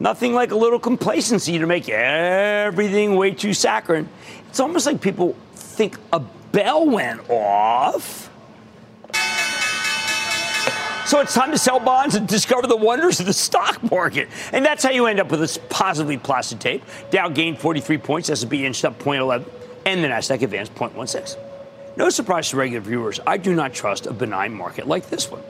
Nothing like a little complacency to make everything way too saccharine. It's almost like people think a bell went off. So it's time to sell bonds and discover the wonders of the stock market. And that's how you end up with this positively placid tape. Dow gained 43 points, S&P inched up 0.11, and the Nasdaq advanced 0.16. No surprise to regular viewers, I do not trust a benign market like this one.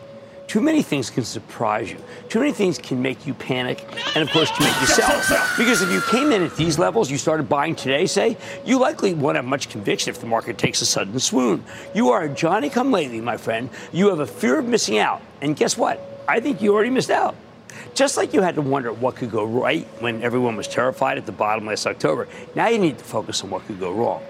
Too many things can surprise you. Too many things can make you panic, and of course, to make you sell. Because if you came in at these levels, you started buying today, say, you likely won't have much conviction if the market takes a sudden swoon. You are a Johnny come lately, my friend. You have a fear of missing out. And guess what? I think you already missed out. Just like you had to wonder what could go right when everyone was terrified at the bottom last October, now you need to focus on what could go wrong.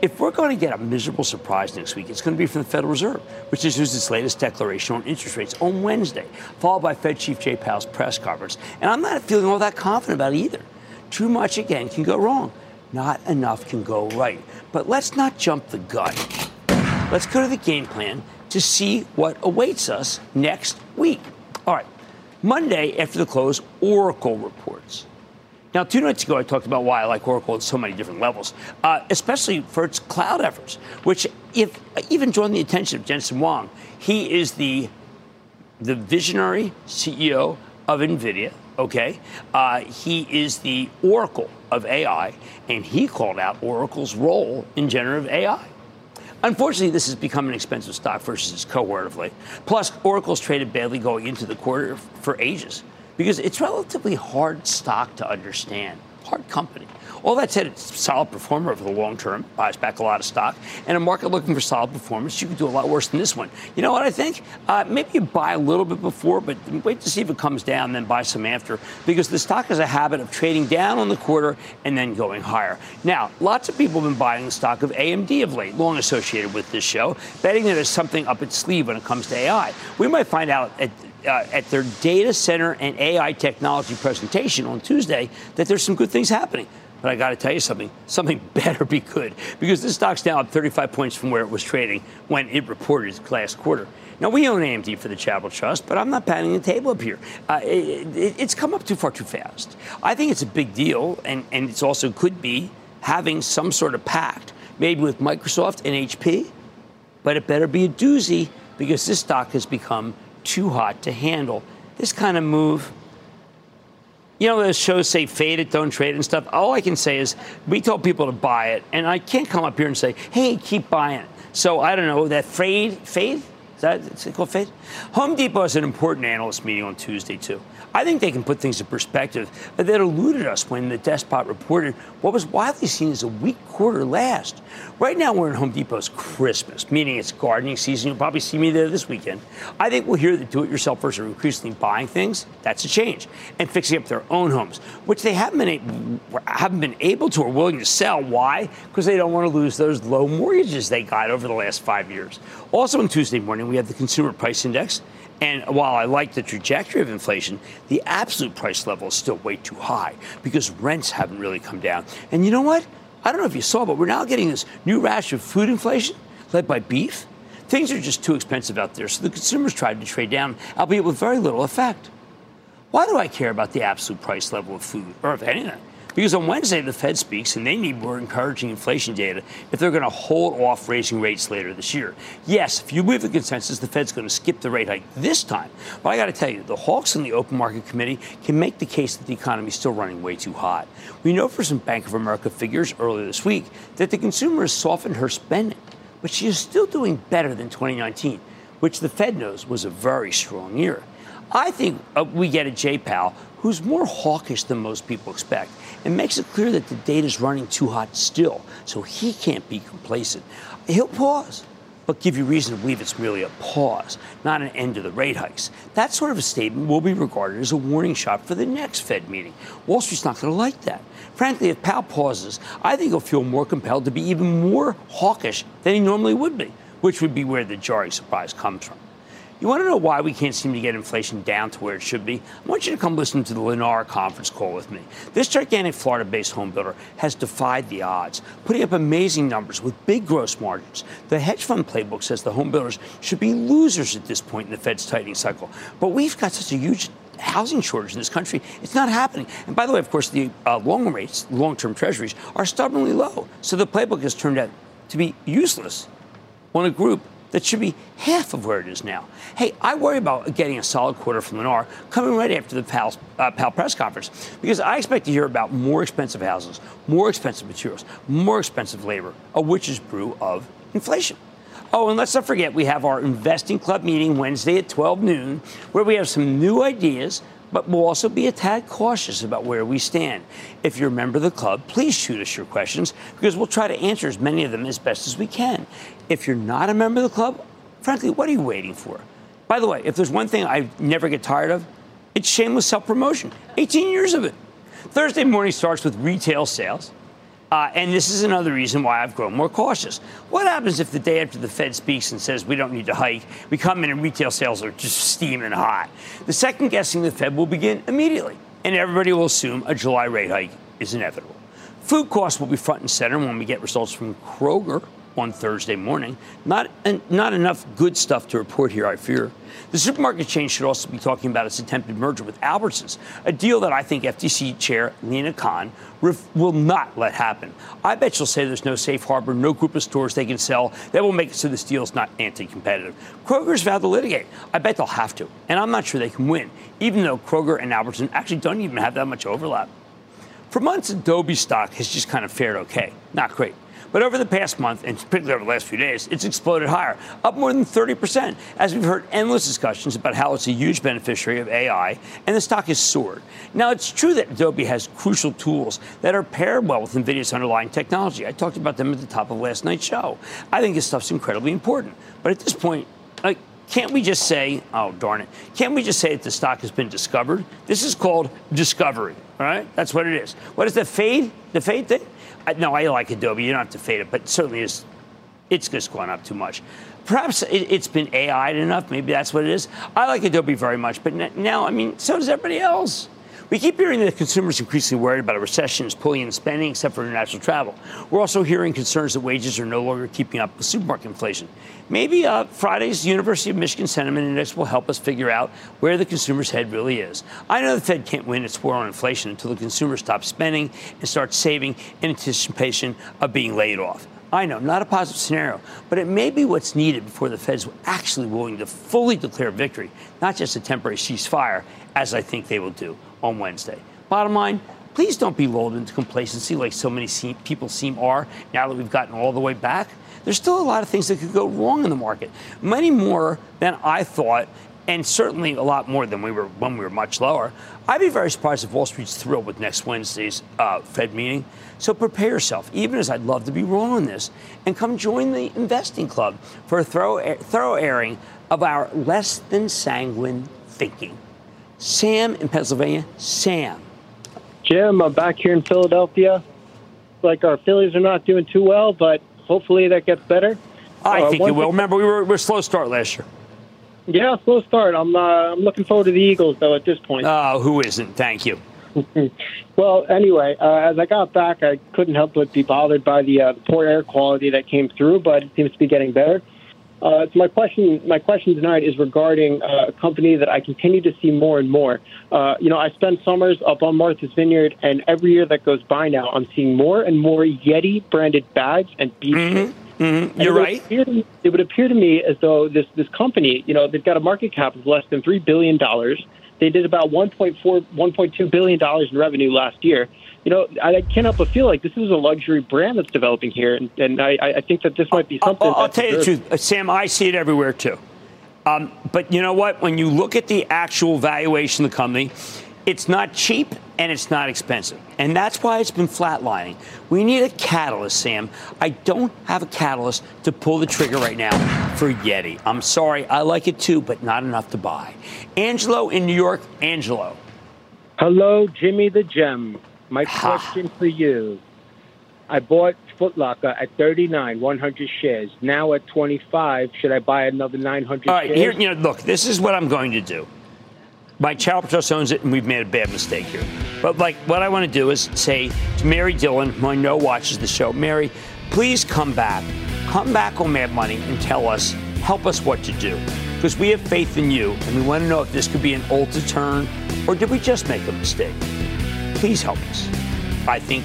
If we're going to get a miserable surprise next week, it's going to be from the Federal Reserve, which issues its latest declaration on interest rates on Wednesday, followed by Fed Chief Jay Powell's press conference. And I'm not feeling all that confident about it either. Too much, again, can go wrong. Not enough can go right. But let's not jump the gun. Let's go to the game plan to see what awaits us next week. All right. Monday, after the close, Oracle reports. Now, two nights ago, I talked about why I like Oracle at so many different levels, uh, especially for its cloud efforts, which if even drawn the attention of Jensen Huang, He is the the visionary CEO of NVIDIA. Okay, uh, he is the Oracle of AI, and he called out Oracle's role in generative AI. Unfortunately, this has become an expensive stock versus its cohort of late. Plus, Oracle's traded badly going into the quarter for ages because it's relatively hard stock to understand, hard company. All that said, it's a solid performer over the long term, buys back a lot of stock. And a market looking for solid performance, you could do a lot worse than this one. You know what I think? Uh, maybe you buy a little bit before, but wait to see if it comes down, then buy some after, because the stock has a habit of trading down on the quarter and then going higher. Now, lots of people have been buying the stock of AMD of late, long associated with this show, betting that there's something up its sleeve when it comes to AI. We might find out at uh, at their data center and AI technology presentation on Tuesday that there's some good things happening. But I got to tell you something. Something better be good because this stock's down 35 points from where it was trading when it reported its last quarter. Now, we own AMD for the Charitable Trust, but I'm not patting the table up here. Uh, it, it, it's come up too far too fast. I think it's a big deal, and, and it's also could be having some sort of pact, maybe with Microsoft and HP, but it better be a doozy because this stock has become too hot to handle. This kind of move you know, the shows say fade it, don't trade it and stuff. All I can say is we told people to buy it, and I can't come up here and say, hey, keep buying it. So I don't know, that fade, fade? Is that is it called fade? Home Depot has an important analyst meeting on Tuesday, too. I think they can put things in perspective. That eluded us when the despot reported what was widely seen as a weak quarter last. Right now, we're in Home Depot's Christmas, meaning it's gardening season. You'll probably see me there this weekend. I think we'll hear that do it yourselfers are increasingly buying things. That's a change. And fixing up their own homes, which they haven't been, haven't been able to or willing to sell. Why? Because they don't want to lose those low mortgages they got over the last five years. Also, on Tuesday morning, we have the Consumer Price Index And while I like the trajectory of inflation, the absolute price level is still way too high because rents haven't really come down. And you know what? I don't know if you saw, but we're now getting this new rash of food inflation led by beef. Things are just too expensive out there, so the consumers tried to trade down, albeit with very little effect. Why do I care about the absolute price level of food, or of anything? Because on Wednesday, the Fed speaks and they need more encouraging inflation data if they're going to hold off raising rates later this year. Yes, if you believe the consensus, the Fed's going to skip the rate hike this time. But I got to tell you, the hawks in the open market committee can make the case that the economy is still running way too hot. We know from some Bank of America figures earlier this week that the consumer has softened her spending, but she is still doing better than 2019, which the Fed knows was a very strong year. I think uh, we get a Jay Powell who's more hawkish than most people expect and makes it clear that the data is running too hot still, so he can't be complacent. He'll pause, but give you reason to believe it's merely a pause, not an end to the rate hikes. That sort of a statement will be regarded as a warning shot for the next Fed meeting. Wall Street's not going to like that. Frankly, if Powell pauses, I think he'll feel more compelled to be even more hawkish than he normally would be, which would be where the jarring surprise comes from. You want to know why we can't seem to get inflation down to where it should be? I want you to come listen to the Lennar conference call with me. This gigantic Florida based homebuilder has defied the odds, putting up amazing numbers with big gross margins. The hedge fund playbook says the homebuilders should be losers at this point in the Fed's tightening cycle. But we've got such a huge housing shortage in this country. It's not happening. And by the way, of course, the uh, long rates, long term treasuries, are stubbornly low. So the playbook has turned out to be useless on a group that should be half of where it is now. Hey, I worry about getting a solid quarter from Lennar coming right after the uh, Powell press conference because I expect to hear about more expensive houses, more expensive materials, more expensive labor, a witch's brew of inflation. Oh, and let's not forget we have our investing club meeting Wednesday at 12 noon, where we have some new ideas but we'll also be a tad cautious about where we stand. If you're a member of the club, please shoot us your questions because we'll try to answer as many of them as best as we can. If you're not a member of the club, frankly, what are you waiting for? By the way, if there's one thing I never get tired of, it's shameless self promotion. 18 years of it. Thursday morning starts with retail sales. Uh, and this is another reason why I've grown more cautious. What happens if the day after the Fed speaks and says we don't need to hike, we come in and retail sales are just steaming hot? The second guessing the Fed will begin immediately, and everybody will assume a July rate hike is inevitable. Food costs will be front and center when we get results from Kroger on Thursday morning. Not, not enough good stuff to report here, I fear. The supermarket chain should also be talking about its attempted merger with Albertsons, a deal that I think FTC Chair Lina Khan ref- will not let happen. I bet she'll say there's no safe harbor, no group of stores they can sell that will make it so this deal is not anti competitive. Kroger's vowed to litigate. I bet they'll have to. And I'm not sure they can win, even though Kroger and Albertsons actually don't even have that much overlap. For months, Adobe stock has just kind of fared okay. Not great. But over the past month, and particularly over the last few days, it's exploded higher, up more than 30%, as we've heard endless discussions about how it's a huge beneficiary of AI, and the stock has soared. Now, it's true that Adobe has crucial tools that are paired well with NVIDIA's underlying technology. I talked about them at the top of last night's show. I think this stuff's incredibly important. But at this point, like, can't we just say, oh, darn it, can't we just say that the stock has been discovered? This is called discovery, all right? That's what it is. What is the fade? The fade thing? No, I like Adobe. You don't have to fade it, but certainly is. It's just gone up too much. Perhaps it, has been AI'd enough. Maybe that's what it is. I like Adobe very much, but now, I mean, so does everybody else. We keep hearing that consumers increasingly worried about a recession is pulling in spending, except for international travel. We're also hearing concerns that wages are no longer keeping up with supermarket inflation. Maybe uh, Friday's University of Michigan Sentiment Index will help us figure out where the consumer's head really is. I know the Fed can't win its war on inflation until the consumer stops spending and starts saving in anticipation of being laid off. I know, not a positive scenario, but it may be what's needed before the Fed's actually willing to fully declare victory, not just a temporary ceasefire, as I think they will do on Wednesday. Bottom line, please don't be lulled into complacency like so many people seem are now that we've gotten all the way back. There's still a lot of things that could go wrong in the market, many more than I thought, and certainly a lot more than we were when we were much lower. I'd be very surprised if Wall Street's thrilled with next Wednesday's uh, Fed meeting. So prepare yourself, even as I'd love to be wrong on this, and come join the investing club for a thorough, thorough airing of our less than sanguine thinking. Sam in Pennsylvania. Sam. Jim, I'm back here in Philadelphia. Like our Phillies are not doing too well, but hopefully that gets better. I uh, think it will. Remember, we were, we were slow start last year. Yeah, slow start. I'm uh, I'm looking forward to the Eagles though at this point. Oh, who isn't? Thank you. well, anyway, uh, as I got back, I couldn't help but be bothered by the, uh, the poor air quality that came through, but it seems to be getting better. Uh, so my question, my question tonight is regarding uh, a company that I continue to see more and more. Uh, you know, I spend summers up on Martha's Vineyard, and every year that goes by now, I'm seeing more and more Yeti branded bags and beach mm-hmm. mm-hmm. You're it right. Me, it would appear to me as though this this company, you know, they've got a market cap of less than three billion dollars. They did about 1.4, 1.2 billion dollars in revenue last year. You know, I can't help but feel like this is a luxury brand that's developing here, and, and I, I think that this might be something. I'll, I'll tell you the truth, uh, Sam. I see it everywhere too. Um, but you know what? When you look at the actual valuation of the company, it's not cheap and it's not expensive. And that's why it's been flatlining. We need a catalyst, Sam. I don't have a catalyst to pull the trigger right now for Yeti. I'm sorry. I like it too, but not enough to buy. Angelo in New York. Angelo. Hello, Jimmy the Gem. My question for you. I bought Footlocker at 39, 100 shares. Now at 25, should I buy another 900 All right, shares? here, you know, look, this is what I'm going to do. My child trust owns it, and we've made a bad mistake here. But like, what I want to do is say to Mary Dillon, who I know watches the show, Mary, please come back, come back on Mad Money and tell us, help us what to do, because we have faith in you, and we want to know if this could be an Ulta turn, or did we just make a mistake? Please help us. I think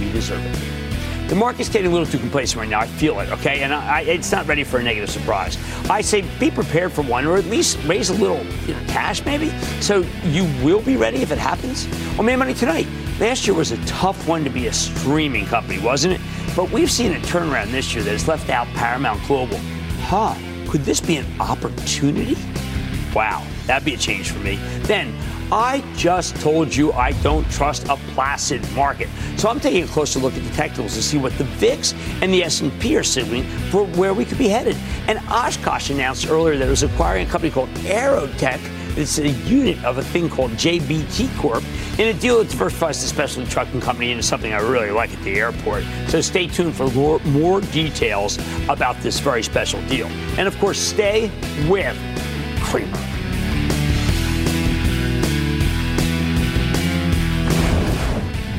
we deserve it. The market's getting a little too complacent right now. I feel it, okay? And I, I, it's not ready for a negative surprise. I say be prepared for one, or at least raise a little you know, cash, maybe, so you will be ready if it happens. Oh, man, money tonight. Last year was a tough one to be a streaming company, wasn't it? But we've seen a turnaround this year that has left out Paramount Global. Huh? Could this be an opportunity? Wow, that'd be a change for me. Then I just told you I don't trust a placid market. So I'm taking a closer look at the technicals to see what the VIX and the S&P are signaling for where we could be headed. And Oshkosh announced earlier that it was acquiring a company called Aerotech. It's a unit of a thing called JBT Corp in a deal that diversifies the specialty trucking company into something I really like at the airport. So stay tuned for more, more details about this very special deal. And of course, stay with Cramer.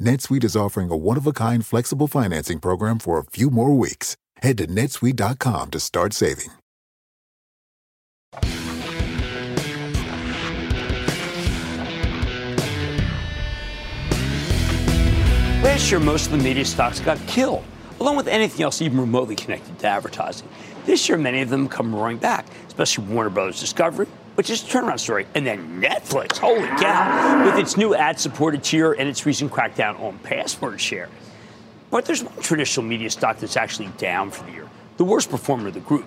NetSuite is offering a one-of-a-kind flexible financing program for a few more weeks. Head to netsuite.com to start saving. Last year, most of the media stocks got killed, along with anything else even remotely connected to advertising. This year, many of them come roaring back, especially Warner Brothers Discovery, which is a turnaround story, and then Netflix, holy cow, with its new ad-supported tier and its recent crackdown on password share. But there's one traditional media stock that's actually down for the year. the worst performer of the group.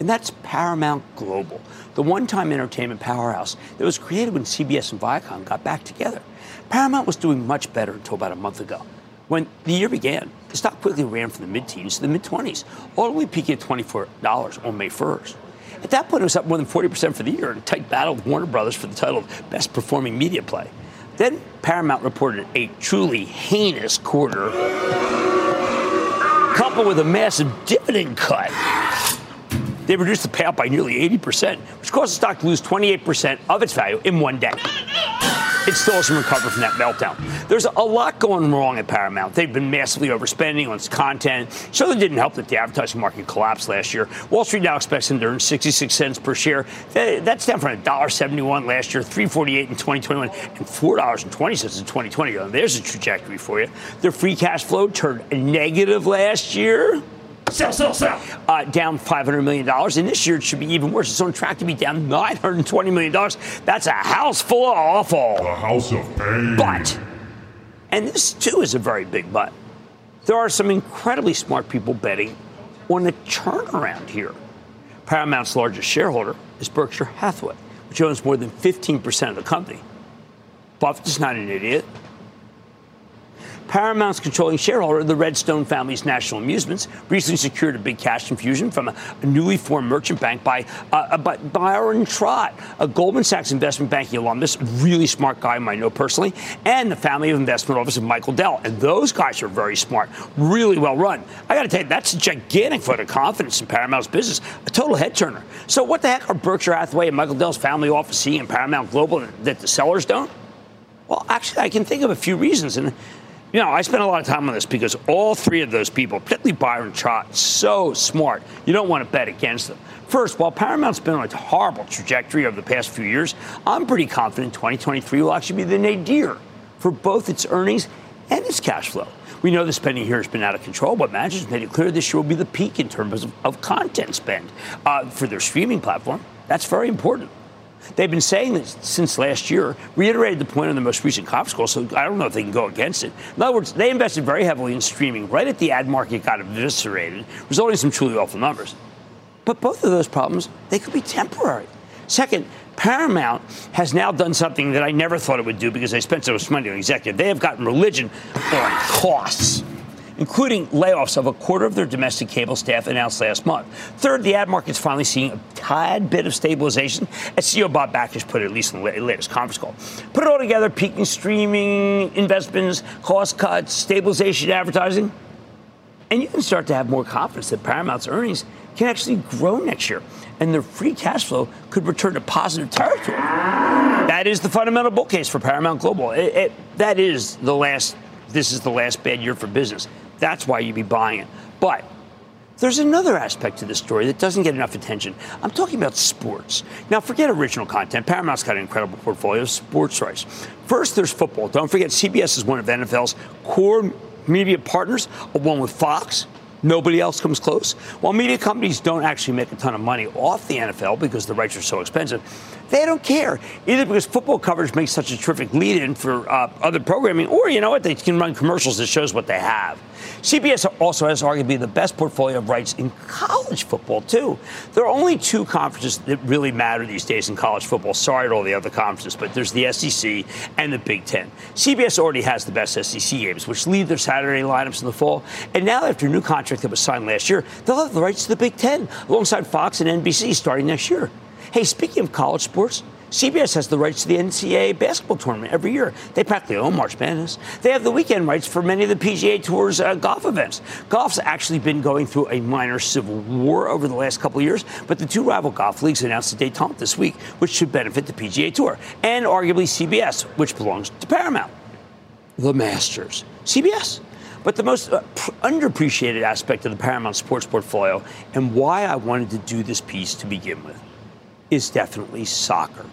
And that's Paramount Global, the one time entertainment powerhouse that was created when CBS and Viacom got back together. Paramount was doing much better until about a month ago. When the year began, the stock quickly ran from the mid teens to the mid 20s, ultimately peaking at $24 on May 1st. At that point, it was up more than 40% for the year in a tight battle with Warner Brothers for the title of best performing media play. Then Paramount reported a truly heinous quarter, coupled with a massive dividend cut. They reduced the payout by nearly 80%, which caused the stock to lose 28% of its value in one day it still hasn't recovered from that meltdown. There's a lot going wrong at Paramount. They've been massively overspending on its content. It didn't help that the advertising market collapsed last year. Wall Street now expects them to earn 66 cents per share. That's down from $1.71 last year, 348 in 2021, and $4.20 in 2020. There's a trajectory for you. Their free cash flow turned negative last year. Sell, sell, sell. Uh, down $500 million. And this year it should be even worse. It's on track to be down $920 million. That's a house full of awful. A house of pain. But, and this too is a very big but, there are some incredibly smart people betting on the turnaround here. Paramount's largest shareholder is Berkshire Hathaway, which owns more than 15% of the company. Buffett is not an idiot. Paramount's controlling shareholder, the Redstone family's National Amusements, recently secured a big cash infusion from a, newly formed merchant bank by, uh, by Byron Trott, a Goldman Sachs investment banking alumnus, really smart guy I know personally, and the family of investment office of Michael Dell. And those guys are very smart, really well run. I got to tell you, that's a gigantic vote of confidence in Paramount's business, a total head turner. So, what the heck are Berkshire Hathaway and Michael Dell's family office seeing in Paramount Global that the sellers don't? Well, actually, I can think of a few reasons. And you know, I spent a lot of time on this because all three of those people, particularly Byron Trott, so smart. You don't want to bet against them. First, while Paramount's been on a horrible trajectory over the past few years, I'm pretty confident 2023 will actually be the nadir for both its earnings and its cash flow. We know the spending here has been out of control, but managers made it clear this year will be the peak in terms of, of content spend uh, for their streaming platform. That's very important. They've been saying this since last year, reiterated the point in the most recent conference call, so I don't know if they can go against it. In other words, they invested very heavily in streaming right at the ad market got eviscerated, resulting in some truly awful numbers. But both of those problems, they could be temporary. Second, Paramount has now done something that I never thought it would do because they spent so much money on executive. They have gotten religion on costs including layoffs of a quarter of their domestic cable staff announced last month. Third, the ad market's finally seeing a tad bit of stabilization, as CEO Bob Bakish put it, at least in the latest conference call. Put it all together, peaking streaming, investments, cost cuts, stabilization advertising, and you can start to have more confidence that Paramount's earnings can actually grow next year and their free cash flow could return to positive territory. That is the fundamental bull case for Paramount Global. It, it, that is the last, this is the last bad year for business. That's why you'd be buying it. But there's another aspect to this story that doesn't get enough attention. I'm talking about sports. Now, forget original content. Paramount's got an incredible portfolio of sports rights. First, there's football. Don't forget, CBS is one of NFL's core media partners, along with Fox. Nobody else comes close. While media companies don't actually make a ton of money off the NFL because the rights are so expensive, they don't care. Either because football coverage makes such a terrific lead in for uh, other programming, or you know what, they can run commercials that shows what they have. CBS also has arguably the best portfolio of rights in college football, too. There are only two conferences that really matter these days in college football. Sorry to all the other conferences, but there's the SEC and the Big Ten. CBS already has the best SEC games, which lead their Saturday lineups in the fall. And now, after a new contract that was signed last year, they'll have the rights to the Big Ten alongside Fox and NBC starting next year. Hey, speaking of college sports, CBS has the rights to the NCAA basketball tournament every year. They pack practically own March Madness. They have the weekend rights for many of the PGA Tour's uh, golf events. Golf's actually been going through a minor civil war over the last couple of years, but the two rival golf leagues announced a detente this week, which should benefit the PGA Tour and arguably CBS, which belongs to Paramount. The Masters. CBS. But the most uh, underappreciated aspect of the Paramount Sports portfolio and why I wanted to do this piece to begin with is definitely soccer,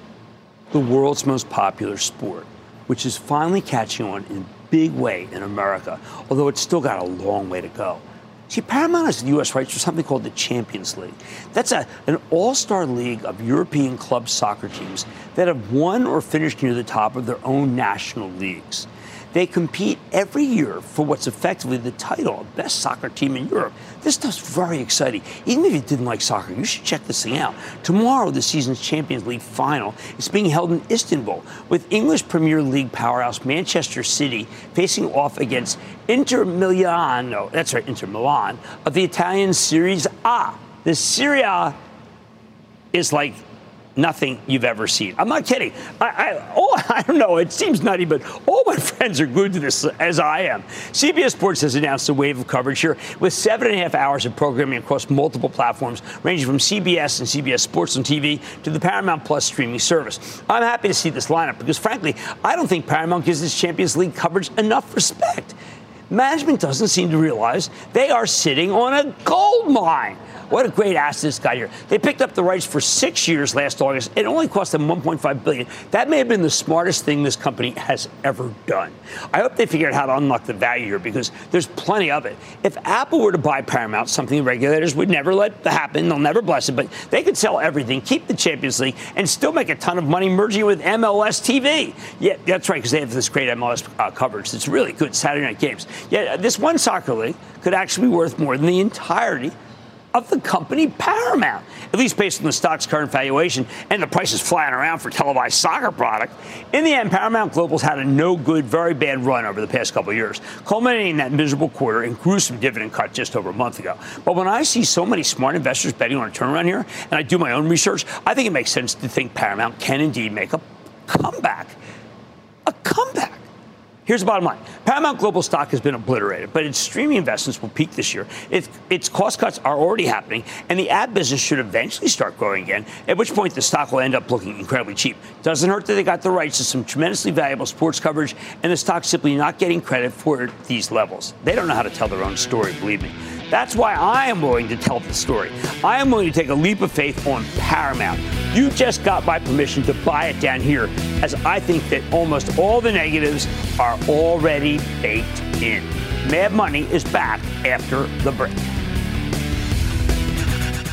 the world's most popular sport, which is finally catching on in a big way in America, although it's still got a long way to go. See, Paramount has the U.S. rights for something called the Champions League. That's a, an all star league of European club soccer teams that have won or finished near the top of their own national leagues. They compete every year for what's effectively the title of best soccer team in Europe. This stuff's very exciting. Even if you didn't like soccer, you should check this thing out. Tomorrow, the season's Champions League final is being held in Istanbul with English Premier League powerhouse Manchester City facing off against Inter Milan. No, that's right, Inter Milan of the Italian Series A. The Serie A is like nothing you've ever seen. I'm not kidding. I, I, oh, I don't know. It seems nutty, but all my friends are glued to this as I am. CBS Sports has announced a wave of coverage here with seven and a half hours of programming across multiple platforms, ranging from CBS and CBS Sports on TV to the Paramount Plus streaming service. I'm happy to see this lineup because, frankly, I don't think Paramount gives its Champions League coverage enough respect. Management doesn't seem to realize they are sitting on a gold mine. What a great asset this guy here. They picked up the rights for six years last August. It only cost them 1.5 billion. That may have been the smartest thing this company has ever done. I hope they figure out how to unlock the value here because there's plenty of it. If Apple were to buy Paramount, something regulators would never let happen, they'll never bless it, but they could sell everything, keep the Champions League, and still make a ton of money merging with MLS TV. Yeah, that's right, because they have this great MLS uh, coverage. It's really good Saturday night games. Yeah, this one soccer league could actually be worth more than the entirety of the company Paramount, at least based on the stock's current valuation and the prices flying around for televised soccer product. In the end, Paramount Global's had a no good, very bad run over the past couple years, culminating in that miserable quarter and gruesome dividend cut just over a month ago. But when I see so many smart investors betting on a turnaround here, and I do my own research, I think it makes sense to think Paramount can indeed make a comeback. A comeback. Here's the bottom line Paramount Global stock has been obliterated, but its streaming investments will peak this year. Its, its cost cuts are already happening, and the ad business should eventually start growing again, at which point the stock will end up looking incredibly cheap. Doesn't hurt that they got the rights to some tremendously valuable sports coverage, and the stock's simply not getting credit for these levels. They don't know how to tell their own story, believe me. That's why I am willing to tell the story. I am willing to take a leap of faith on Paramount. You just got my permission to buy it down here, as I think that almost all the negatives are already baked in. Mad Money is back after the break.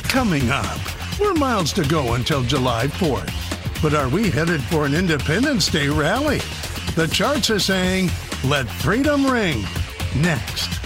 Coming up, we're miles to go until July 4th. But are we headed for an Independence Day rally? The charts are saying, let freedom ring. Next.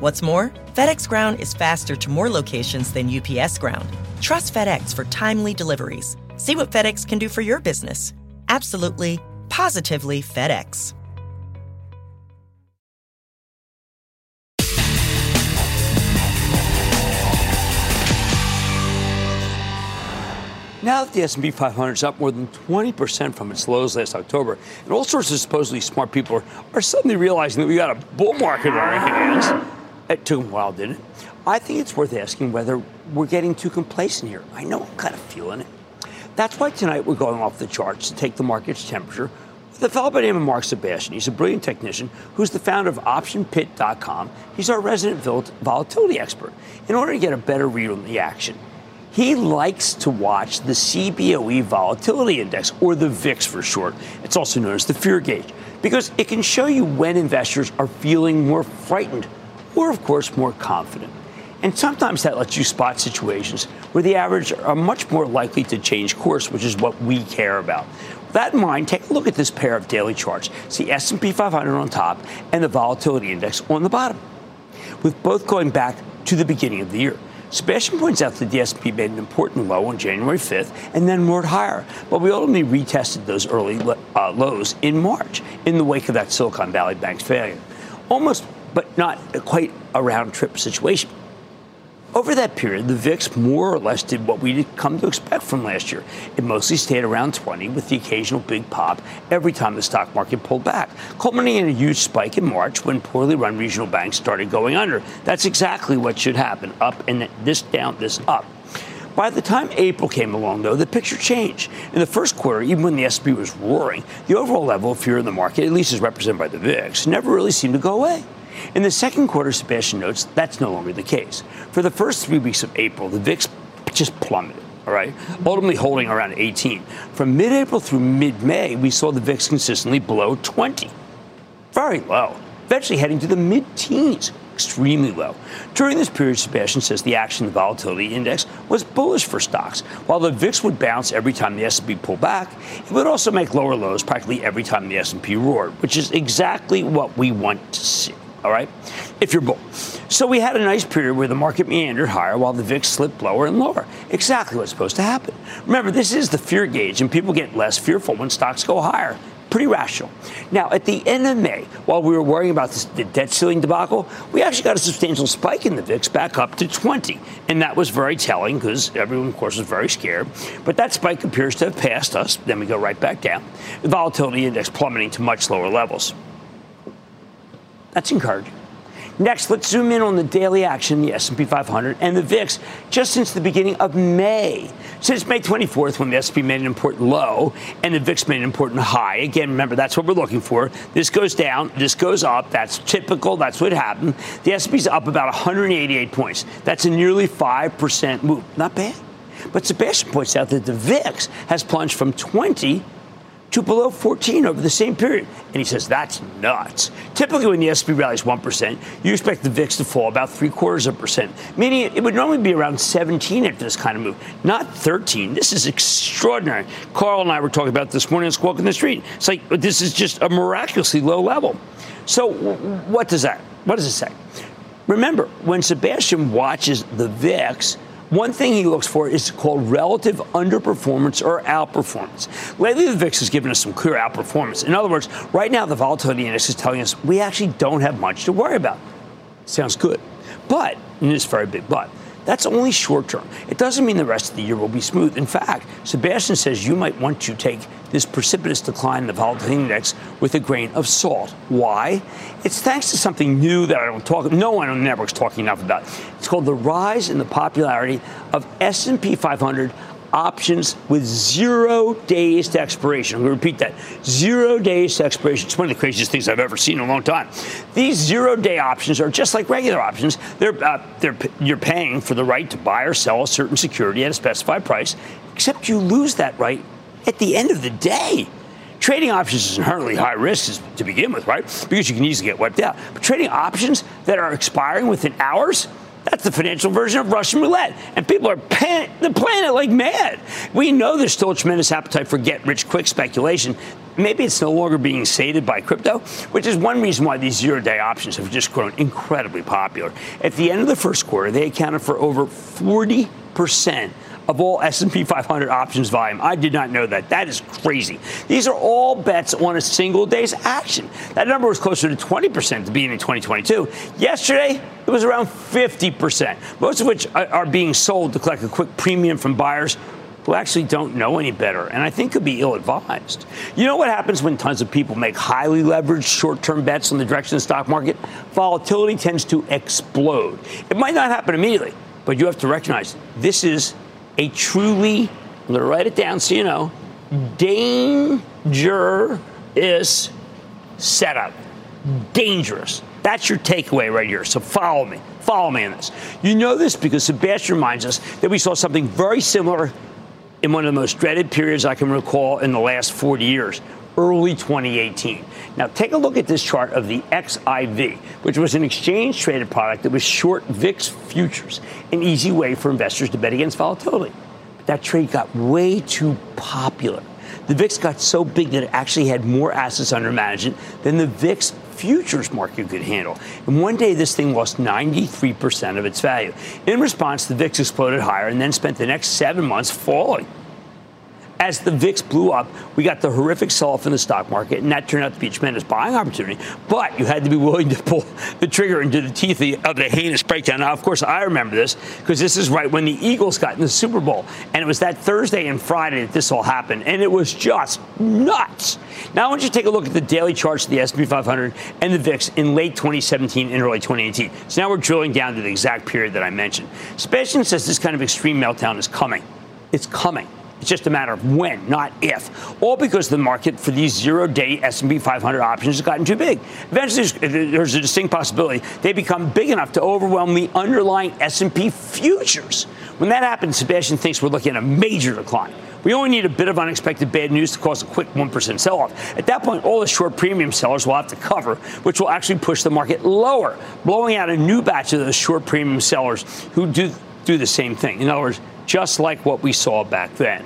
What's more, FedEx Ground is faster to more locations than UPS Ground. Trust FedEx for timely deliveries. See what FedEx can do for your business. Absolutely, positively FedEx. Now that the S&P 500 is up more than 20% from its lows last October, and all sorts of supposedly smart people are, are suddenly realizing that we got a bull market on our hands. It took a while, didn't it? I think it's worth asking whether we're getting too complacent here. I know I'm kind of feeling it. That's why tonight we're going off the charts to take the market's temperature with a fellow by the name of Mark Sebastian. He's a brilliant technician who's the founder of OptionPit.com. He's our resident volatility expert in order to get a better read on the action. He likes to watch the CBOE Volatility Index, or the VIX for short. It's also known as the fear gauge, because it can show you when investors are feeling more frightened or, of course, more confident. And sometimes that lets you spot situations where the average are much more likely to change course, which is what we care about. With that in mind, take a look at this pair of daily charts. See S&P 500 on top and the volatility index on the bottom, with both going back to the beginning of the year. Sebastian points out that the S&P made an important low on January 5th and then roared higher, but we ultimately retested those early uh, lows in March in the wake of that Silicon Valley Bank's failure. Almost, but not quite a round trip situation. Over that period, the VIX more or less did what we would come to expect from last year. It mostly stayed around 20 with the occasional big pop every time the stock market pulled back, culminating in a huge spike in March when poorly run regional banks started going under. That's exactly what should happen up and this down, this up. By the time April came along, though, the picture changed. In the first quarter, even when the S&P was roaring, the overall level of fear in the market, at least as represented by the VIX, never really seemed to go away. In the second quarter, Sebastian notes that's no longer the case. For the first three weeks of April, the VIX just plummeted. All right, ultimately holding around 18. From mid-April through mid-May, we saw the VIX consistently below 20, very low, eventually heading to the mid-teens extremely low. During this period, Sebastian says the action the volatility index was bullish for stocks. While the VIX would bounce every time the S&P pulled back, it would also make lower lows practically every time the S&P roared, which is exactly what we want to see all right, if you're bull. So we had a nice period where the market meandered higher while the VIX slipped lower and lower. Exactly what's supposed to happen. Remember, this is the fear gauge, and people get less fearful when stocks go higher. Pretty rational. Now, at the end of May, while we were worrying about this, the debt ceiling debacle, we actually got a substantial spike in the VIX back up to 20. And that was very telling because everyone, of course, was very scared. But that spike appears to have passed us. Then we go right back down. The volatility index plummeting to much lower levels. That's encouraging. Next, let's zoom in on the daily action, the S&P 500 and the VIX just since the beginning of May. Since May 24th, when the S&P made an important low and the VIX made an important high. Again, remember that's what we're looking for. This goes down, this goes up. That's typical. That's what happened. The S&P's up about 188 points. That's a nearly five percent move. Not bad. But Sebastian points out that the VIX has plunged from 20 to below 14 over the same period. And he says that's nuts. Typically, when the S&P rallies 1%, you expect the VIX to fall about three quarters of a percent, meaning it would normally be around 17 after this kind of move, not 13. This is extraordinary. Carl and I were talking about this morning on Squawk on the Street. It's like this is just a miraculously low level. So, what does that? What does it say? Remember, when Sebastian watches the VIX, one thing he looks for is called relative underperformance or outperformance. Lately, the VIX has given us some clear outperformance. In other words, right now, the volatility index is telling us we actually don't have much to worry about. Sounds good. But, and this very big but, that's only short term. It doesn't mean the rest of the year will be smooth. In fact, Sebastian says you might want to take this precipitous decline in the volatility index with a grain of salt. Why? It's thanks to something new that I don't talk. No one on the network's talking enough about. It's called the rise in the popularity of S&P 500 options with zero days to expiration. I'm going to repeat that. Zero days to expiration. It's one of the craziest things I've ever seen in a long time. These zero day options are just like regular options. They're, uh, they're, you're paying for the right to buy or sell a certain security at a specified price, except you lose that right at the end of the day. Trading options is inherently high risk to begin with, right? Because you can easily get wiped out. But trading options that are expiring within hours, that's the financial version of Russian roulette. And people are paying, they're playing it like mad. We know there's still a tremendous appetite for get rich quick speculation. Maybe it's no longer being sated by crypto, which is one reason why these zero day options have just grown incredibly popular. At the end of the first quarter, they accounted for over 40% of all S&P 500 options volume. I did not know that. That is crazy. These are all bets on a single day's action. That number was closer to 20% to the in 2022. Yesterday, it was around 50%, most of which are being sold to collect a quick premium from buyers who actually don't know any better and I think could be ill advised. You know what happens when tons of people make highly leveraged short term bets on the direction of the stock market? Volatility tends to explode. It might not happen immediately, but you have to recognize this is a truly, I'm going to write it down so you know, dangerous setup. Dangerous. That's your takeaway right here. So follow me. Follow me in this. You know this because Sebastian reminds us that we saw something very similar in one of the most dreaded periods I can recall in the last 40 years, early 2018. Now, take a look at this chart of the XIV, which was an exchange traded product that was short VIX futures, an easy way for investors to bet against volatility. But that trade got way too popular. The VIX got so big that it actually had more assets under management than the VIX futures market could handle. And one day, this thing lost 93% of its value. In response, the VIX exploded higher and then spent the next seven months falling as the VIX blew up, we got the horrific sell off in the stock market, and that turned out to be a tremendous buying opportunity. But you had to be willing to pull the trigger into the teeth of the heinous breakdown. Now, of course, I remember this because this is right when the Eagles got in the Super Bowl, and it was that Thursday and Friday that this all happened, and it was just nuts. Now, I want you to take a look at the daily charts of the S&P 500 and the VIX in late 2017 and early 2018. So now we're drilling down to the exact period that I mentioned. Sebastian says this kind of extreme meltdown is coming. It's coming. It's just a matter of when, not if. All because the market for these zero-day S&P 500 options has gotten too big. Eventually, there's a distinct possibility they become big enough to overwhelm the underlying S&P futures. When that happens, Sebastian thinks we're looking at a major decline. We only need a bit of unexpected bad news to cause a quick 1% sell off. At that point, all the short premium sellers will have to cover, which will actually push the market lower, blowing out a new batch of those short premium sellers who do, do the same thing. In other words, just like what we saw back then.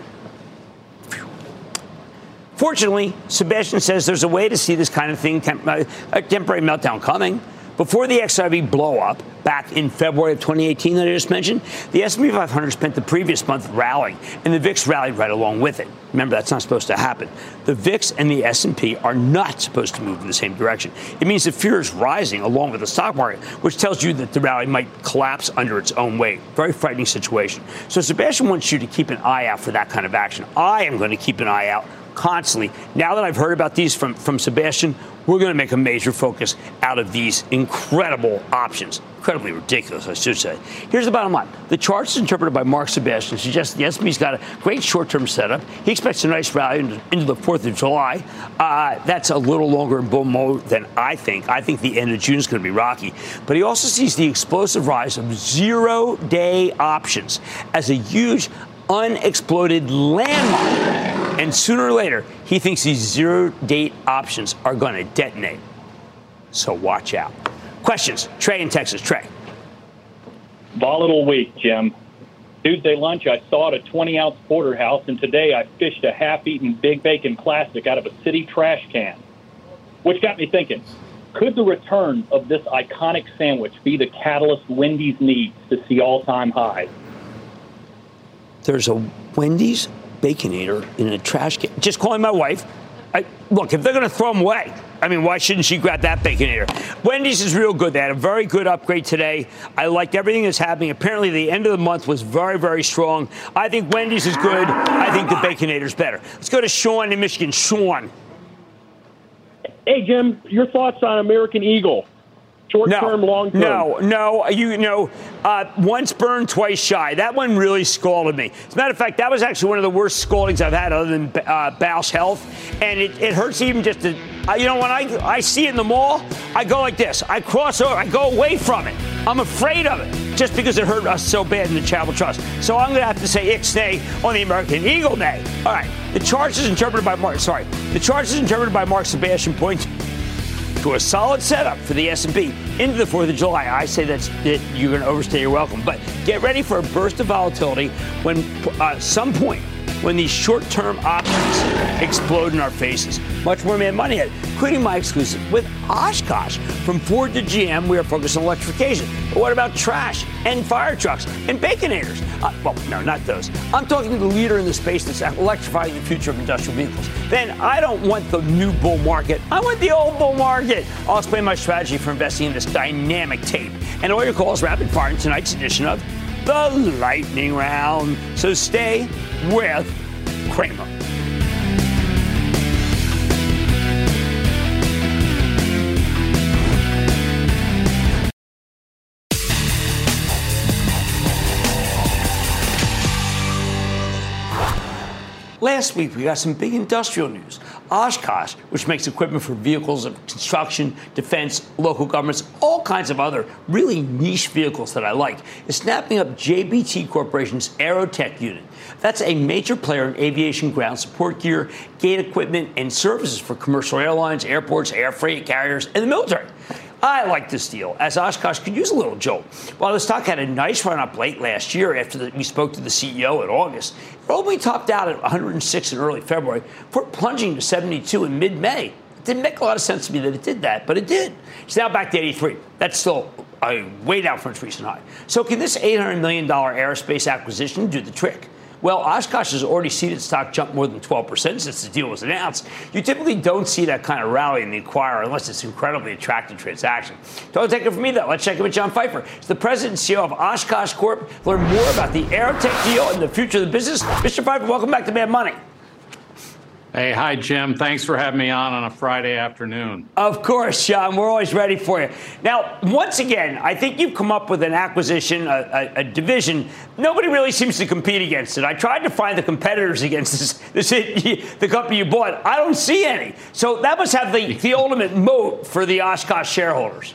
Fortunately, Sebastian says there's a way to see this kind of thing, uh, a temporary meltdown coming. Before the XRP blow up back in February of 2018 that I just mentioned, the S&P 500 spent the previous month rallying, and the VIX rallied right along with it. Remember, that's not supposed to happen. The VIX and the S&P are not supposed to move in the same direction. It means the fear is rising along with the stock market, which tells you that the rally might collapse under its own weight. Very frightening situation. So Sebastian wants you to keep an eye out for that kind of action. I am going to keep an eye out constantly. Now that I've heard about these from, from Sebastian, we're going to make a major focus out of these incredible options. Incredibly ridiculous, I should say. Here's the bottom line. The charts interpreted by Mark Sebastian suggest the S&P's got a great short-term setup. He expects a nice rally into, the 4th of July. Uh, that's a little longer in bull mode than I think. I think the end of June is going to be rocky. But he also sees the explosive rise of zero-day options as a huge unexploded landmine. And sooner or later, he thinks these zero date options are going to detonate. So watch out. Questions? Trey in Texas. Trey. Volatile week, Jim. Tuesday lunch, I sawed a 20 ounce porterhouse, and today I fished a half eaten Big Bacon Classic out of a city trash can. Which got me thinking could the return of this iconic sandwich be the catalyst Wendy's needs to see all time highs? There's a Wendy's Baconator in a trash can. Just calling my wife. I, look, if they're going to throw them away, I mean, why shouldn't she grab that Baconator? Wendy's is real good. They had a very good upgrade today. I liked everything that's happening. Apparently, the end of the month was very, very strong. I think Wendy's is good. I think the Baconator's better. Let's go to Sean in Michigan. Sean. Hey, Jim, your thoughts on American Eagle? Short no, term, long term. No, no. You know, uh, once burned, twice shy. That one really scalded me. As a matter of fact, that was actually one of the worst scaldings I've had, other than uh, Bausch Health, and it, it hurts even just to. Uh, you know, when I I see it in the mall, I go like this. I cross over. I go away from it. I'm afraid of it, just because it hurt us so bad in the Charitable Trust. So I'm going to have to say ixnay on the American Eagle Day. All right. The charge is interpreted by Mark. Sorry, the charge is interpreted by Mark Sebastian Point to a solid setup for the S&P into the 4th of July. I say that's that you're going to overstay your welcome. But get ready for a burst of volatility when uh, some point when these short-term options explode in our faces. Much more mad money ahead, including my exclusive with Oshkosh. From Ford to GM, we are focused on electrification. But what about trash and fire trucks and baconators? Uh, well, no, not those. I'm talking to the leader in the space that's electrifying the future of industrial vehicles. Then I don't want the new bull market. I want the old bull market. I'll explain my strategy for investing in this dynamic tape. And all your calls rapid fire in tonight's edition of the lightning round. So stay with Cramer. Last week, we got some big industrial news. Oshkosh, which makes equipment for vehicles of construction, defense, local governments, all kinds of other really niche vehicles that I like, is snapping up JBT Corporation's Aerotech unit. That's a major player in aviation ground support gear, gate equipment, and services for commercial airlines, airports, air freight carriers, and the military. I like this deal, as Oshkosh could use a little jolt. While the stock had a nice run up late last year after the, we spoke to the CEO in August, it only topped out at 106 in early February before plunging to 72 in mid May. It didn't make a lot of sense to me that it did that, but it did. It's now back to 83. That's still uh, way down from its recent high. So can this $800 million aerospace acquisition do the trick? Well, Oshkosh has already seen its stock jump more than 12% since the deal was announced. You typically don't see that kind of rally in the acquirer unless it's an incredibly attractive transaction. Don't take it from me, though. Let's check in with John Pfeifer. He's the president and CEO of Oshkosh Corp. Learn more about the Aerotech deal and the future of the business. Mr. Pfeifer, welcome back to Mad Money. Hey, hi, Jim. Thanks for having me on on a Friday afternoon. Of course, Sean. We're always ready for you. Now, once again, I think you've come up with an acquisition, a, a, a division. Nobody really seems to compete against it. I tried to find the competitors against this, this the company you bought. I don't see any. So that must have the, the ultimate moat for the Oshkosh shareholders.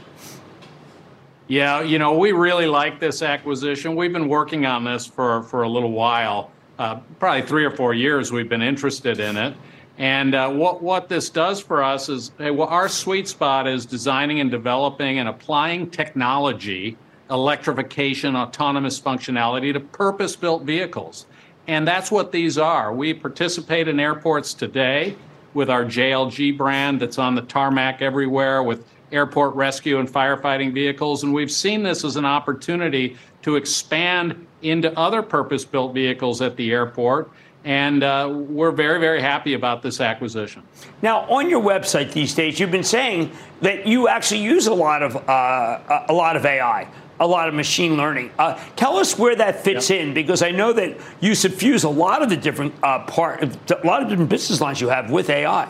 Yeah, you know, we really like this acquisition. We've been working on this for, for a little while. Uh, probably three or four years we've been interested in it. And uh, what what this does for us is hey, well, our sweet spot is designing and developing and applying technology, electrification, autonomous functionality to purpose-built vehicles, and that's what these are. We participate in airports today with our JLG brand that's on the tarmac everywhere with airport rescue and firefighting vehicles, and we've seen this as an opportunity to expand into other purpose-built vehicles at the airport and uh, we're very, very happy about this acquisition. Now, on your website these days, you've been saying that you actually use a lot of uh, a lot of AI, a lot of machine learning. Uh, tell us where that fits yep. in, because I know that you suffuse a lot of the different uh, part, a lot of different business lines you have with AI.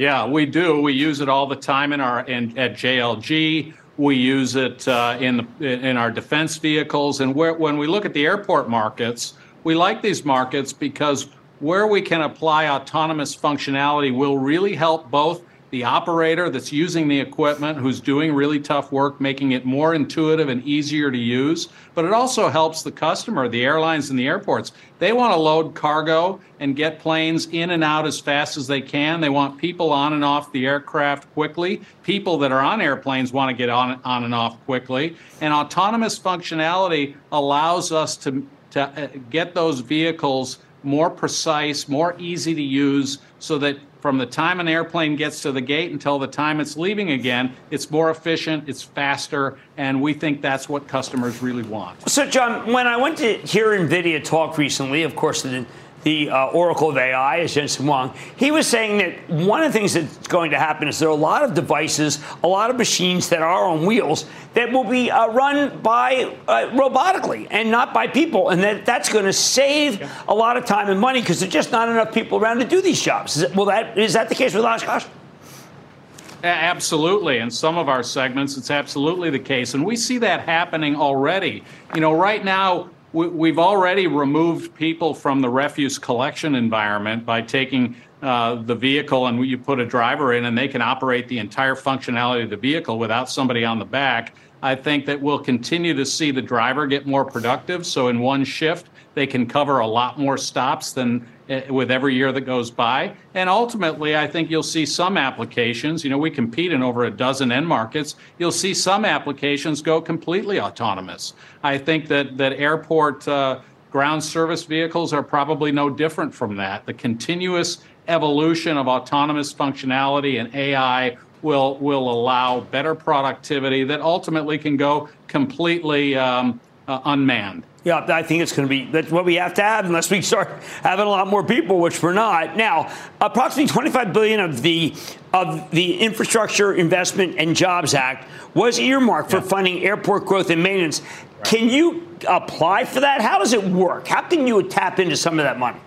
Yeah, we do. We use it all the time in our in, at JLG. We use it uh, in in our defense vehicles, and where, when we look at the airport markets we like these markets because where we can apply autonomous functionality will really help both the operator that's using the equipment, who's doing really tough work, making it more intuitive and easier to use. But it also helps the customer, the airlines and the airports. They want to load cargo and get planes in and out as fast as they can. They want people on and off the aircraft quickly. People that are on airplanes want to get on, on and off quickly. And autonomous functionality allows us to to uh, get those vehicles more precise, more easy to use, so that from the time an airplane gets to the gate until the time it's leaving again, it's more efficient, it's faster, and we think that's what customers really want. So, John, when I went to hear NVIDIA talk recently, of course, the the uh, Oracle of AI, is Jensen Huang, he was saying that one of the things that's going to happen is there are a lot of devices, a lot of machines that are on wheels that will be uh, run by uh, robotically and not by people, and that that's going to save yeah. a lot of time and money because there's just not enough people around to do these jobs. Is, it, well, that is that the case with Oshkosh? Absolutely. In some of our segments, it's absolutely the case. And we see that happening already. You know, right now, we've already removed people from the refuse collection environment by taking uh, the vehicle and you put a driver in and they can operate the entire functionality of the vehicle without somebody on the back. I think that we'll continue to see the driver get more productive. So in one shift, they can cover a lot more stops than with every year that goes by. And ultimately, I think you'll see some applications. You know, we compete in over a dozen end markets. You'll see some applications go completely autonomous. I think that that airport uh, ground service vehicles are probably no different from that. The continuous evolution of autonomous functionality and AI will will allow better productivity that ultimately can go completely um, uh, unmanned. Yeah, I think it's going to be that's what we have to have unless we start having a lot more people, which we're not. Now, approximately 25 billion of the of the Infrastructure Investment and Jobs Act was earmarked yeah. for funding airport growth and maintenance. Right. Can you apply for that? How does it work? How can you tap into some of that money?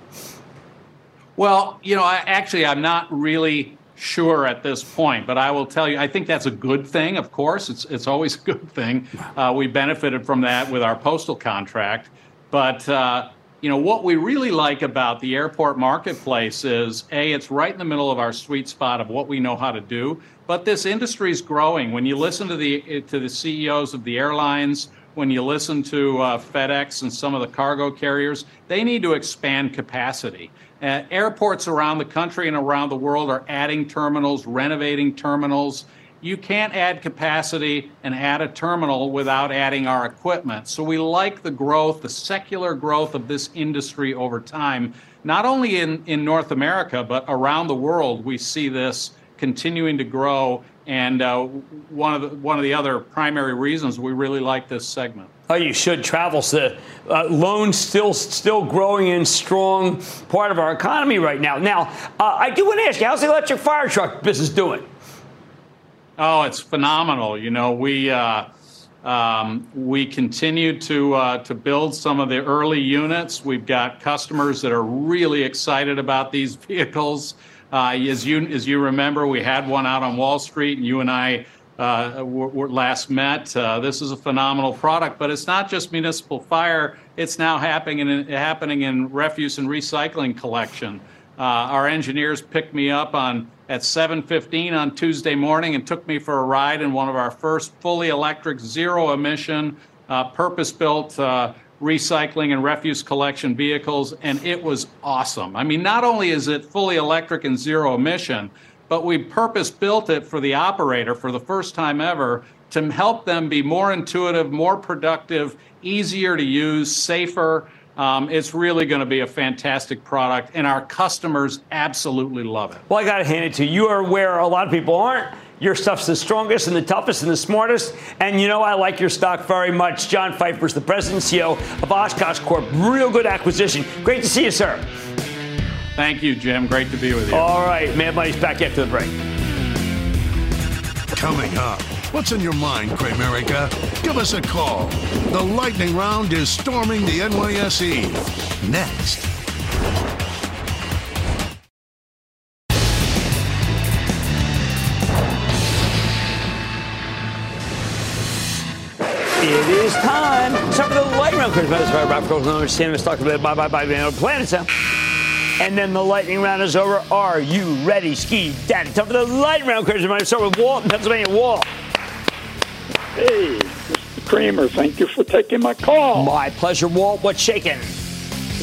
Well, you know, I, actually, I'm not really sure at this point, but I will tell you, I think that's a good thing. Of course, it's it's always a good thing. Uh, we benefited from that with our postal contract, but uh, you know what we really like about the airport marketplace is a it's right in the middle of our sweet spot of what we know how to do. But this industry is growing. When you listen to the to the CEOs of the airlines, when you listen to uh, FedEx and some of the cargo carriers, they need to expand capacity. Uh, airports around the country and around the world are adding terminals, renovating terminals. You can't add capacity and add a terminal without adding our equipment. So we like the growth, the secular growth of this industry over time, not only in, in North America, but around the world. We see this continuing to grow, and uh, one of the one of the other primary reasons we really like this segment. Oh, you should. Travel's the uh, loan still still growing and strong part of our economy right now. Now, uh, I do want to ask you, how's the electric fire truck business doing? Oh, it's phenomenal. You know, we uh, um, we continue to uh, to build some of the early units. We've got customers that are really excited about these vehicles. Uh, as you as you remember, we had one out on Wall Street, and you and I uh, were, last met. Uh, this is a phenomenal product, but it's not just municipal fire. It's now happening in happening in refuse and recycling collection. Uh, our engineers picked me up on at 7:15 on Tuesday morning and took me for a ride in one of our first fully electric, zero emission, uh, purpose-built uh, recycling and refuse collection vehicles, and it was awesome. I mean, not only is it fully electric and zero emission, but we purpose-built it for the operator for the first time ever to help them be more intuitive, more productive, easier to use, safer. Um, it's really going to be a fantastic product, and our customers absolutely love it. Well, I got to hand it to you. You are where a lot of people aren't. Your stuff's the strongest and the toughest and the smartest. And you know, I like your stock very much. John Pfeifer's the president and CEO of Oshkosh Corp. Real good acquisition. Great to see you, sir. Thank you, Jim. Great to be with you. All right, Mad Money's back after the break. Coming up, what's in your mind, Cramerica? Give us a call. The lightning round is storming the NYSE. Next. It is time. Time for the lightning round. Chris Meadows, Rob Colton, understand this talking about bye bye bye bye planets. And then the lightning round is over. Are you ready, Ski Daddy? Time for the lightning round. Chris Meadows, start with Walt in Pennsylvania. Walt. Hey, Mr. Cramer, thank you for taking my call. My pleasure, Walt. What's shaking?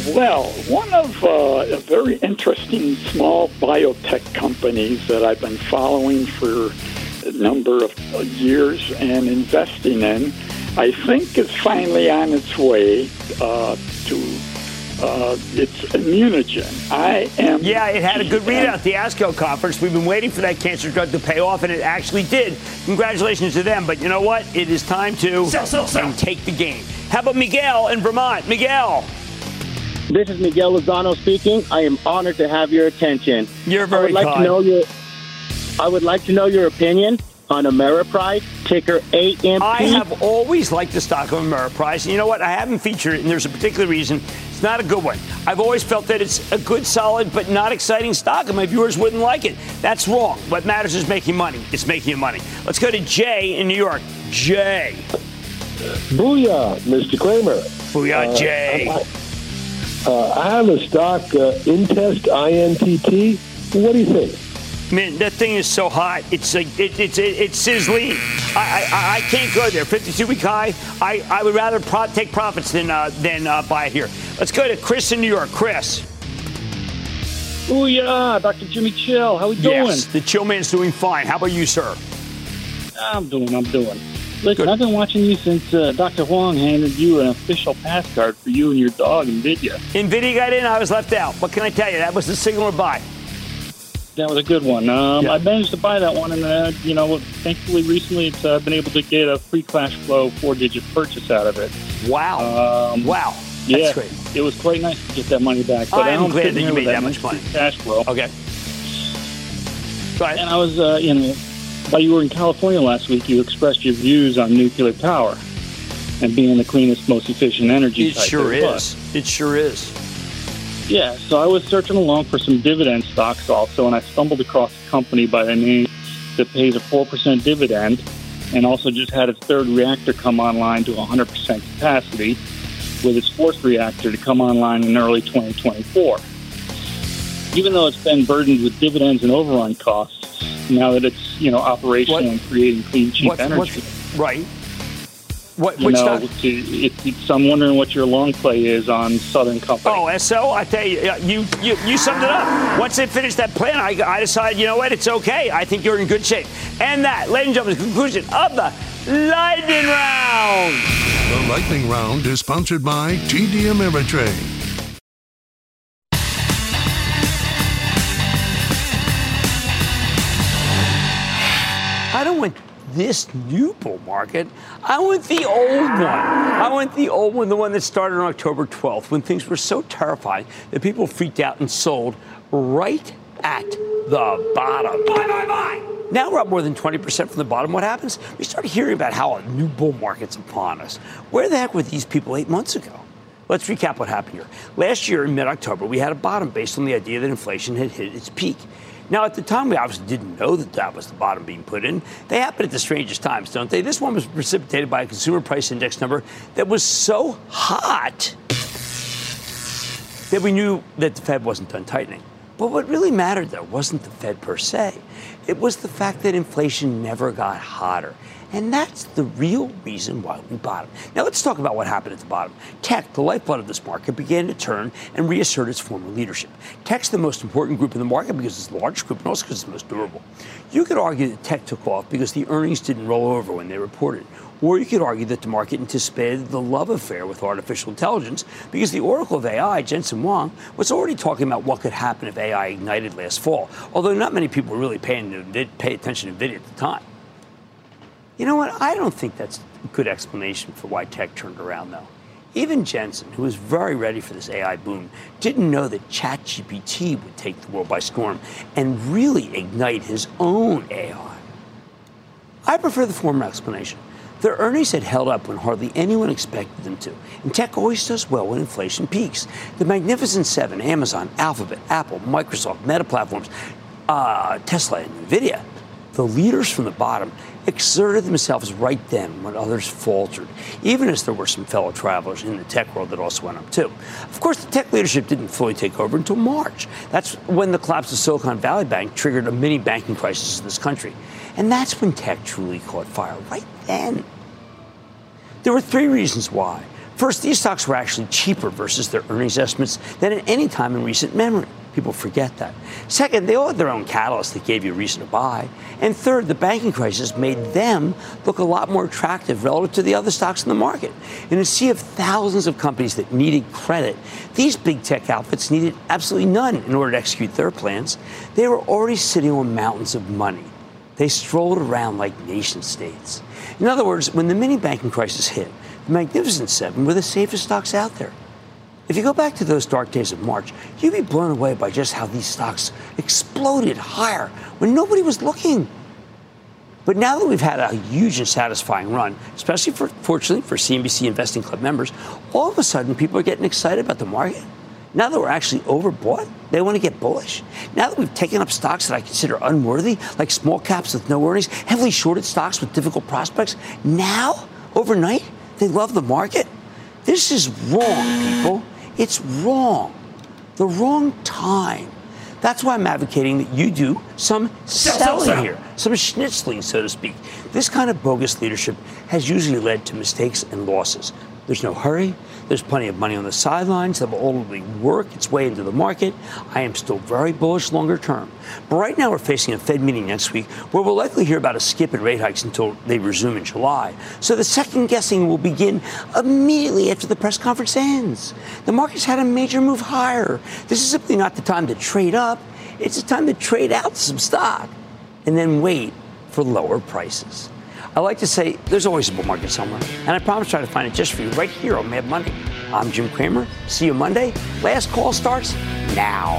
Well, one of uh, a very interesting small biotech companies that I've been following for a number of years and investing in, I think is finally on its way uh, to uh, it's Immunogen. I am. Yeah, it had a good readout at the ASCO conference. We've been waiting for that cancer drug to pay off, and it actually did. Congratulations to them. But you know what? It is time to sell, sell, sell. and take the game. How about Miguel in Vermont? Miguel. This is Miguel Lozano speaking. I am honored to have your attention. You're very I would like kind. to know your. I would like to know your opinion on Ameriprise, ticker AMP. I have always liked the stock of Ameriprise. And you know what? I haven't featured it, and there's a particular reason. It's not a good one. I've always felt that it's a good, solid, but not exciting stock, and my viewers wouldn't like it. That's wrong. What matters is making money. It's making you money. Let's go to Jay in New York. Jay. Booyah, Mr. Cramer. Booyah, Uh, Jay. I, uh, I have a stock, uh, Intest, INTT. What do you think? Man, that thing is so hot. It's like it, it's it, it's sizzling. I, I I can't go there. 52 week high. I, I would rather pro- take profits than uh, than uh, buy here. Let's go to Chris in New York. Chris. Oh yeah, Dr. Jimmy Chill. How we doing? Yes, the chill man's doing fine. How about you, sir? I'm doing. I'm doing. Listen, I've been watching you since uh, Dr. Huang handed you an official pass card for you and your dog, Nvidia. Nvidia got in. I was left out. What can I tell you? That was the signal to buy. That was a good one. Um, I managed to buy that one, and uh, you know, thankfully, recently, it's uh, been able to get a free cash flow four-digit purchase out of it. Wow! Um, wow! yeah, great. It was quite nice to get that money back. But I'm glad that you made with that much money. Cash flow. Okay. And I was, uh, you know, while you were in California last week, you expressed your views on nuclear power and being the cleanest, most efficient energy. It sure is. It sure is. Yeah, so I was searching along for some dividend stocks also, and I stumbled across a company by the name that pays a 4% dividend and also just had its third reactor come online to 100% capacity with its fourth reactor to come online in early 2024. Even though it's been burdened with dividends and overrun costs, now that it's, you know, operational and creating clean, cheap What- energy. right. What, You which know, stock? it's, it's, it's, I'm wondering what your long play is on Southern Company. Oh, SO, I tell you, uh, you, you, you summed it up. Once they finished that plan, I, I decided, you know what, it's okay. I think you're in good shape. And that, ladies and gentlemen, is the conclusion of the lightning round. The lightning round is sponsored by TD Ameritrade. This new bull market. I want the old one. I want the old one, the one that started on October 12th when things were so terrifying that people freaked out and sold right at the bottom. Buy, buy, buy. Now we're up more than 20% from the bottom. What happens? We start hearing about how a new bull market's upon us. Where the heck were these people eight months ago? Let's recap what happened here. Last year in mid October, we had a bottom based on the idea that inflation had hit its peak. Now, at the time, we obviously didn't know that that was the bottom being put in. They happen at the strangest times, don't they? This one was precipitated by a consumer price index number that was so hot that we knew that the Fed wasn't done tightening. But what really mattered, though, wasn't the Fed per se. It was the fact that inflation never got hotter. And that's the real reason why we bottomed. Now let's talk about what happened at the bottom. Tech, the lifeblood of this market, began to turn and reassert its former leadership. Tech's the most important group in the market because it's the largest group and also because it's the most durable. You could argue that tech took off because the earnings didn't roll over when they reported. Or you could argue that the market anticipated the love affair with artificial intelligence because the oracle of AI, Jensen Huang, was already talking about what could happen if AI ignited last fall, although not many people were really paying pay attention to NVIDIA at the time. You know what? I don't think that's a good explanation for why tech turned around, though. Even Jensen, who was very ready for this AI boom, didn't know that ChatGPT would take the world by storm and really ignite his own AI. I prefer the former explanation. Their earnings had held up when hardly anyone expected them to, and tech always does well when inflation peaks. The Magnificent Seven, Amazon, Alphabet, Apple, Microsoft, Meta Platforms, uh, Tesla, and NVIDIA, the leaders from the bottom exerted themselves right then when others faltered, even as there were some fellow travelers in the tech world that also went up too. Of course, the tech leadership didn't fully take over until March. That's when the collapse of Silicon Valley Bank triggered a mini banking crisis in this country. And that's when tech truly caught fire, right then. There were three reasons why. First, these stocks were actually cheaper versus their earnings estimates than at any time in recent memory. People forget that. Second, they all had their own catalyst that gave you a reason to buy. And third, the banking crisis made them look a lot more attractive relative to the other stocks in the market. In a sea of thousands of companies that needed credit, these big tech outfits needed absolutely none in order to execute their plans. They were already sitting on mountains of money. They strolled around like nation states. In other words, when the mini banking crisis hit, the Magnificent Seven were the safest stocks out there. If you go back to those dark days of March, you'd be blown away by just how these stocks exploded higher when nobody was looking. But now that we've had a huge and satisfying run, especially for, fortunately for CNBC Investing Club members, all of a sudden people are getting excited about the market. Now that we're actually overbought, they want to get bullish. Now that we've taken up stocks that I consider unworthy, like small caps with no earnings, heavily shorted stocks with difficult prospects, now, overnight, they love the market. This is wrong, people. It's wrong. The wrong time. That's why I'm advocating that you do some selling here, some schnitzling, so to speak. This kind of bogus leadership has usually led to mistakes and losses. There's no hurry. There's plenty of money on the sidelines that will ultimately work its way into the market. I am still very bullish longer term. But right now, we're facing a Fed meeting next week where we'll likely hear about a skip in rate hikes until they resume in July. So the second guessing will begin immediately after the press conference ends. The market's had a major move higher. This is simply not the time to trade up, it's the time to trade out some stock and then wait for lower prices. I like to say there's always a bull market somewhere, and I promise to try to find it just for you right here on Mad Money. I'm Jim Cramer. See you Monday. Last call starts now.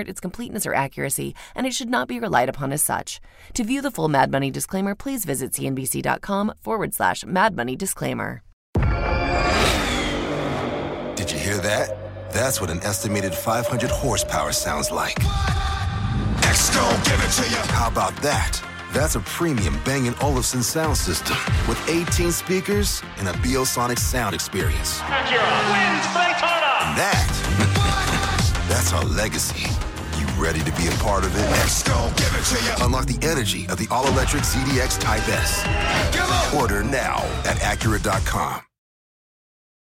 its completeness or accuracy, and it should not be relied upon as such. To view the full Mad Money disclaimer, please visit cnbc.com forward slash Mad Money disclaimer. Did you hear that? That's what an estimated 500 horsepower sounds like. X gon' give it to you. How about that? That's a premium Bang & Olufsen sound system with 18 speakers and a Biosonic sound experience. Acura wins Daytona. And that, that's our legacy. Ready to be a part of it? Let's go, give it to you. Unlock the energy of the all-electric ZDX Type S. Order now at Acura.com.